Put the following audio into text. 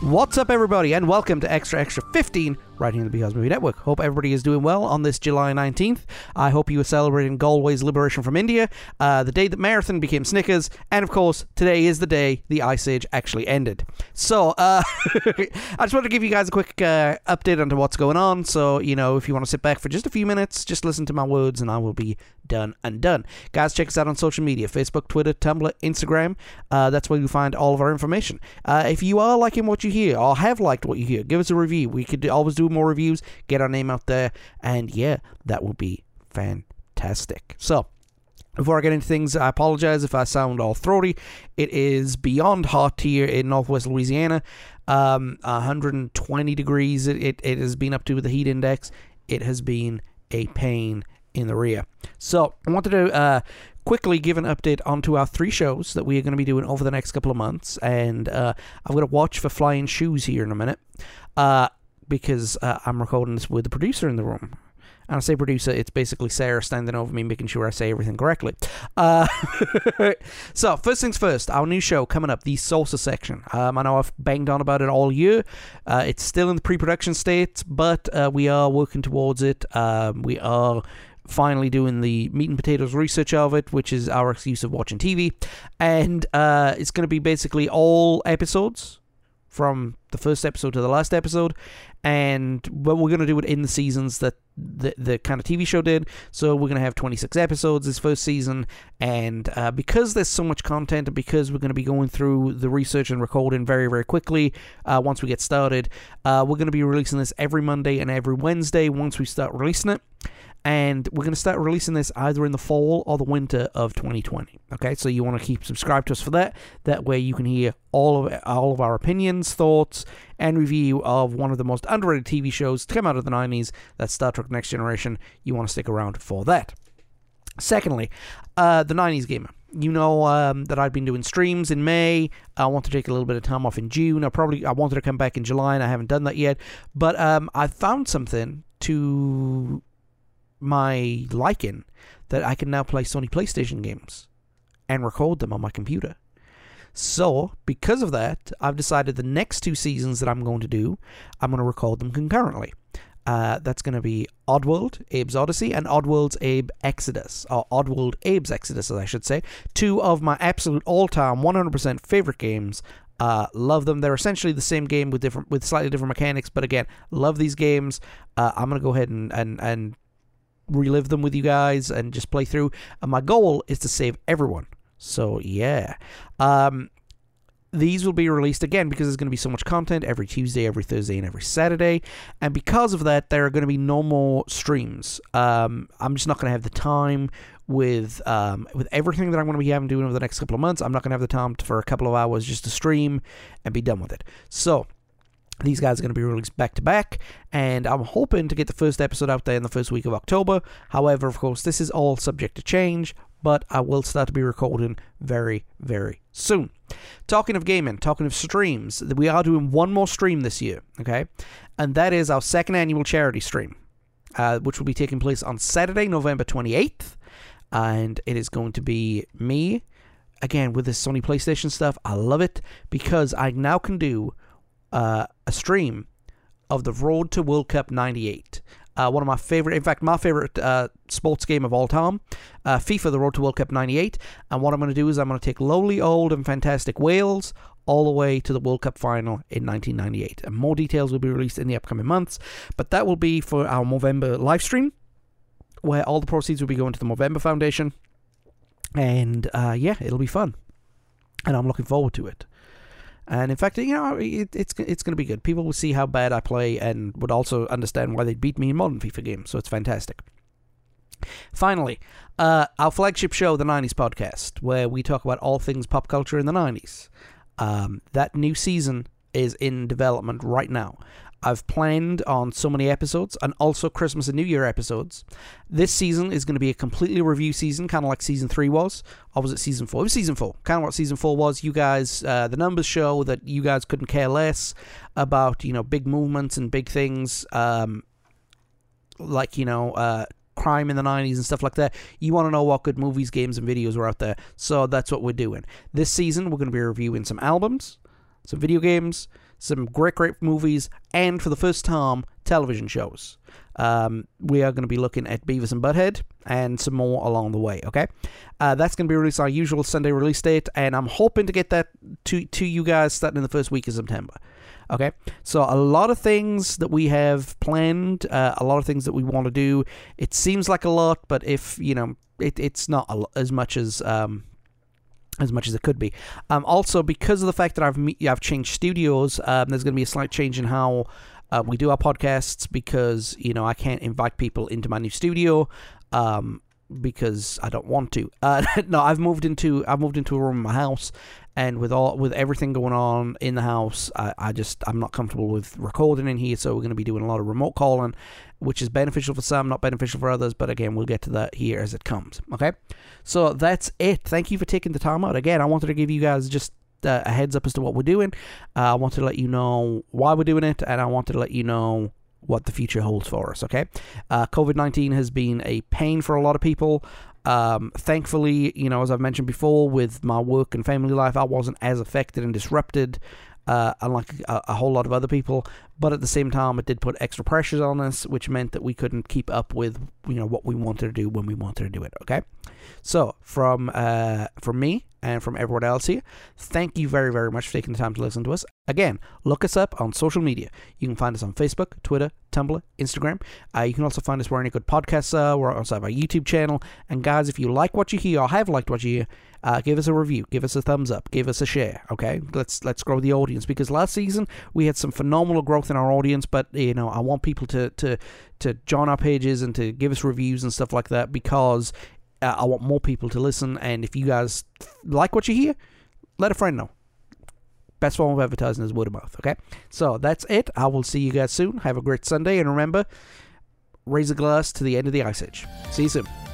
What's up, everybody, and welcome to Extra Extra 15 right here in the Because Maybe Network. Hope everybody is doing well on this July 19th. I hope you are celebrating Galway's liberation from India, uh, the day that Marathon became Snickers, and of course, today is the day the Ice Age actually ended. So, uh, I just want to give you guys a quick uh, update onto what's going on. So, you know, if you want to sit back for just a few minutes, just listen to my words, and I will be done and done. Guys, check us out on social media Facebook, Twitter, Tumblr, Instagram. Uh, that's where you find all of our information. Uh, if you are liking what you hear or have liked what you hear, give us a review. We could always do more reviews, get our name out there, and yeah, that would be fantastic. So, before I get into things, I apologize if I sound all throaty. It is beyond hot here in northwest Louisiana. Um, 120 degrees it, it, it has been up to with the heat index. It has been a pain in the rear. So, I wanted to uh, quickly give an update onto our three shows that we are going to be doing over the next couple of months. And uh, I'm going to watch for flying shoes here in a minute. Uh, because uh, I'm recording this with the producer in the room. And I say producer, it's basically Sarah standing over me, making sure I say everything correctly. Uh, so, first things first, our new show coming up, the Saucer section. Um, I know I've banged on about it all year. Uh, it's still in the pre production state, but uh, we are working towards it. Um, we are finally doing the meat and potatoes research of it, which is our excuse of watching TV. And uh, it's going to be basically all episodes from the first episode to the last episode, and but we're going to do it in the seasons that the the kind of TV show did. So we're going to have 26 episodes this first season, and uh, because there's so much content, and because we're going to be going through the research and recording very very quickly uh, once we get started, uh, we're going to be releasing this every Monday and every Wednesday once we start releasing it and we're going to start releasing this either in the fall or the winter of 2020. Okay, so you want to keep subscribed to us for that. That way, you can hear all of all of our opinions, thoughts, and review of one of the most underrated TV shows to come out of the 90s. That's Star Trek: Next Generation. You want to stick around for that. Secondly, uh, the 90s gamer. You know um, that I've been doing streams in May. I want to take a little bit of time off in June. I probably I wanted to come back in July, and I haven't done that yet. But um, I found something to my liking that I can now play Sony PlayStation games and record them on my computer. So, because of that, I've decided the next two seasons that I'm going to do, I'm going to record them concurrently. Uh, that's going to be Oddworld, Abe's Odyssey, and Oddworld's Abe Exodus, or Oddworld Abe's Exodus, as I should say. Two of my absolute all-time 100% favorite games. Uh, love them. They're essentially the same game with different, with slightly different mechanics. But again, love these games. Uh, I'm gonna go ahead and and and relive them with you guys and just play through. And my goal is to save everyone. So yeah. Um, these will be released again because there's going to be so much content every Tuesday, every Thursday, and every Saturday. And because of that, there are going to be no more streams. Um, I'm just not going to have the time with um, with everything that I'm going to be having doing over the next couple of months. I'm not going to have the time for a couple of hours just to stream and be done with it. So these guys are going to be released back to back, and I'm hoping to get the first episode out there in the first week of October. However, of course, this is all subject to change, but I will start to be recording very, very soon. Talking of gaming, talking of streams, we are doing one more stream this year, okay? And that is our second annual charity stream, uh, which will be taking place on Saturday, November 28th. And it is going to be me, again, with this Sony PlayStation stuff. I love it because I now can do uh, a stream of the Road to World Cup 98. Uh, one of my favorite, in fact, my favorite uh, sports game of all time, uh, FIFA, the Road to World Cup 98. And what I'm going to do is I'm going to take lowly old and fantastic Wales all the way to the World Cup final in 1998. And more details will be released in the upcoming months. But that will be for our Movember live stream, where all the proceeds will be going to the Movember Foundation. And uh, yeah, it'll be fun. And I'm looking forward to it. And in fact, you know, it, it's it's going to be good. People will see how bad I play and would also understand why they beat me in modern FIFA games. So it's fantastic. Finally, uh, our flagship show, the 90s podcast, where we talk about all things pop culture in the 90s. Um, that new season is in development right now. I've planned on so many episodes and also Christmas and New Year episodes. This season is going to be a completely review season, kind of like season three was. Or was it season four? It was season four. Kind of what season four was. You guys, uh, the numbers show that you guys couldn't care less about, you know, big movements and big things, um, like, you know, uh, crime in the 90s and stuff like that. You want to know what good movies, games, and videos were out there. So that's what we're doing. This season, we're going to be reviewing some albums, some video games, some great, great movies, and for the first time, television shows. Um, we are going to be looking at Beavis and Butthead and some more along the way. Okay, uh, that's going to be released our usual Sunday release date, and I'm hoping to get that to to you guys starting in the first week of September. Okay, so a lot of things that we have planned, uh, a lot of things that we want to do. It seems like a lot, but if you know, it, it's not as much as um, as much as it could be. Um, also, because of the fact that I've I've changed studios, um, there's going to be a slight change in how uh, we do our podcasts because you know I can't invite people into my new studio. Um, because I don't want to. Uh, no, I've moved into I've moved into a room in my house, and with all with everything going on in the house, I, I just I'm not comfortable with recording in here. So we're going to be doing a lot of remote calling, which is beneficial for some, not beneficial for others. But again, we'll get to that here as it comes. Okay, so that's it. Thank you for taking the time out. Again, I wanted to give you guys just uh, a heads up as to what we're doing. Uh, I wanted to let you know why we're doing it, and I wanted to let you know what the future holds for us. Okay, uh, COVID nineteen has been a pain for a lot of people. Um, thankfully, you know, as I've mentioned before, with my work and family life, I wasn't as affected and disrupted, uh, unlike a, a, whole lot of other people. But at the same time, it did put extra pressures on us, which meant that we couldn't keep up with, you know, what we wanted to do when we wanted to do it. Okay, so from uh, from me and from everyone else here, thank you very, very much for taking the time to listen to us. Again, look us up on social media. You can find us on Facebook, Twitter, Tumblr, Instagram. Uh, you can also find us where any good podcasts are. We also have our YouTube channel. And guys, if you like what you hear or have liked what you hear, uh, give us a review, give us a thumbs up, give us a share. Okay, let's let's grow the audience because last season we had some phenomenal growth in our audience, but you know I want people to to to join our pages and to give us reviews and stuff like that because uh, I want more people to listen. And if you guys like what you hear, let a friend know. Best form of advertising is word of mouth. Okay, so that's it. I will see you guys soon. Have a great Sunday, and remember, raise a glass to the end of the ice age. See you soon.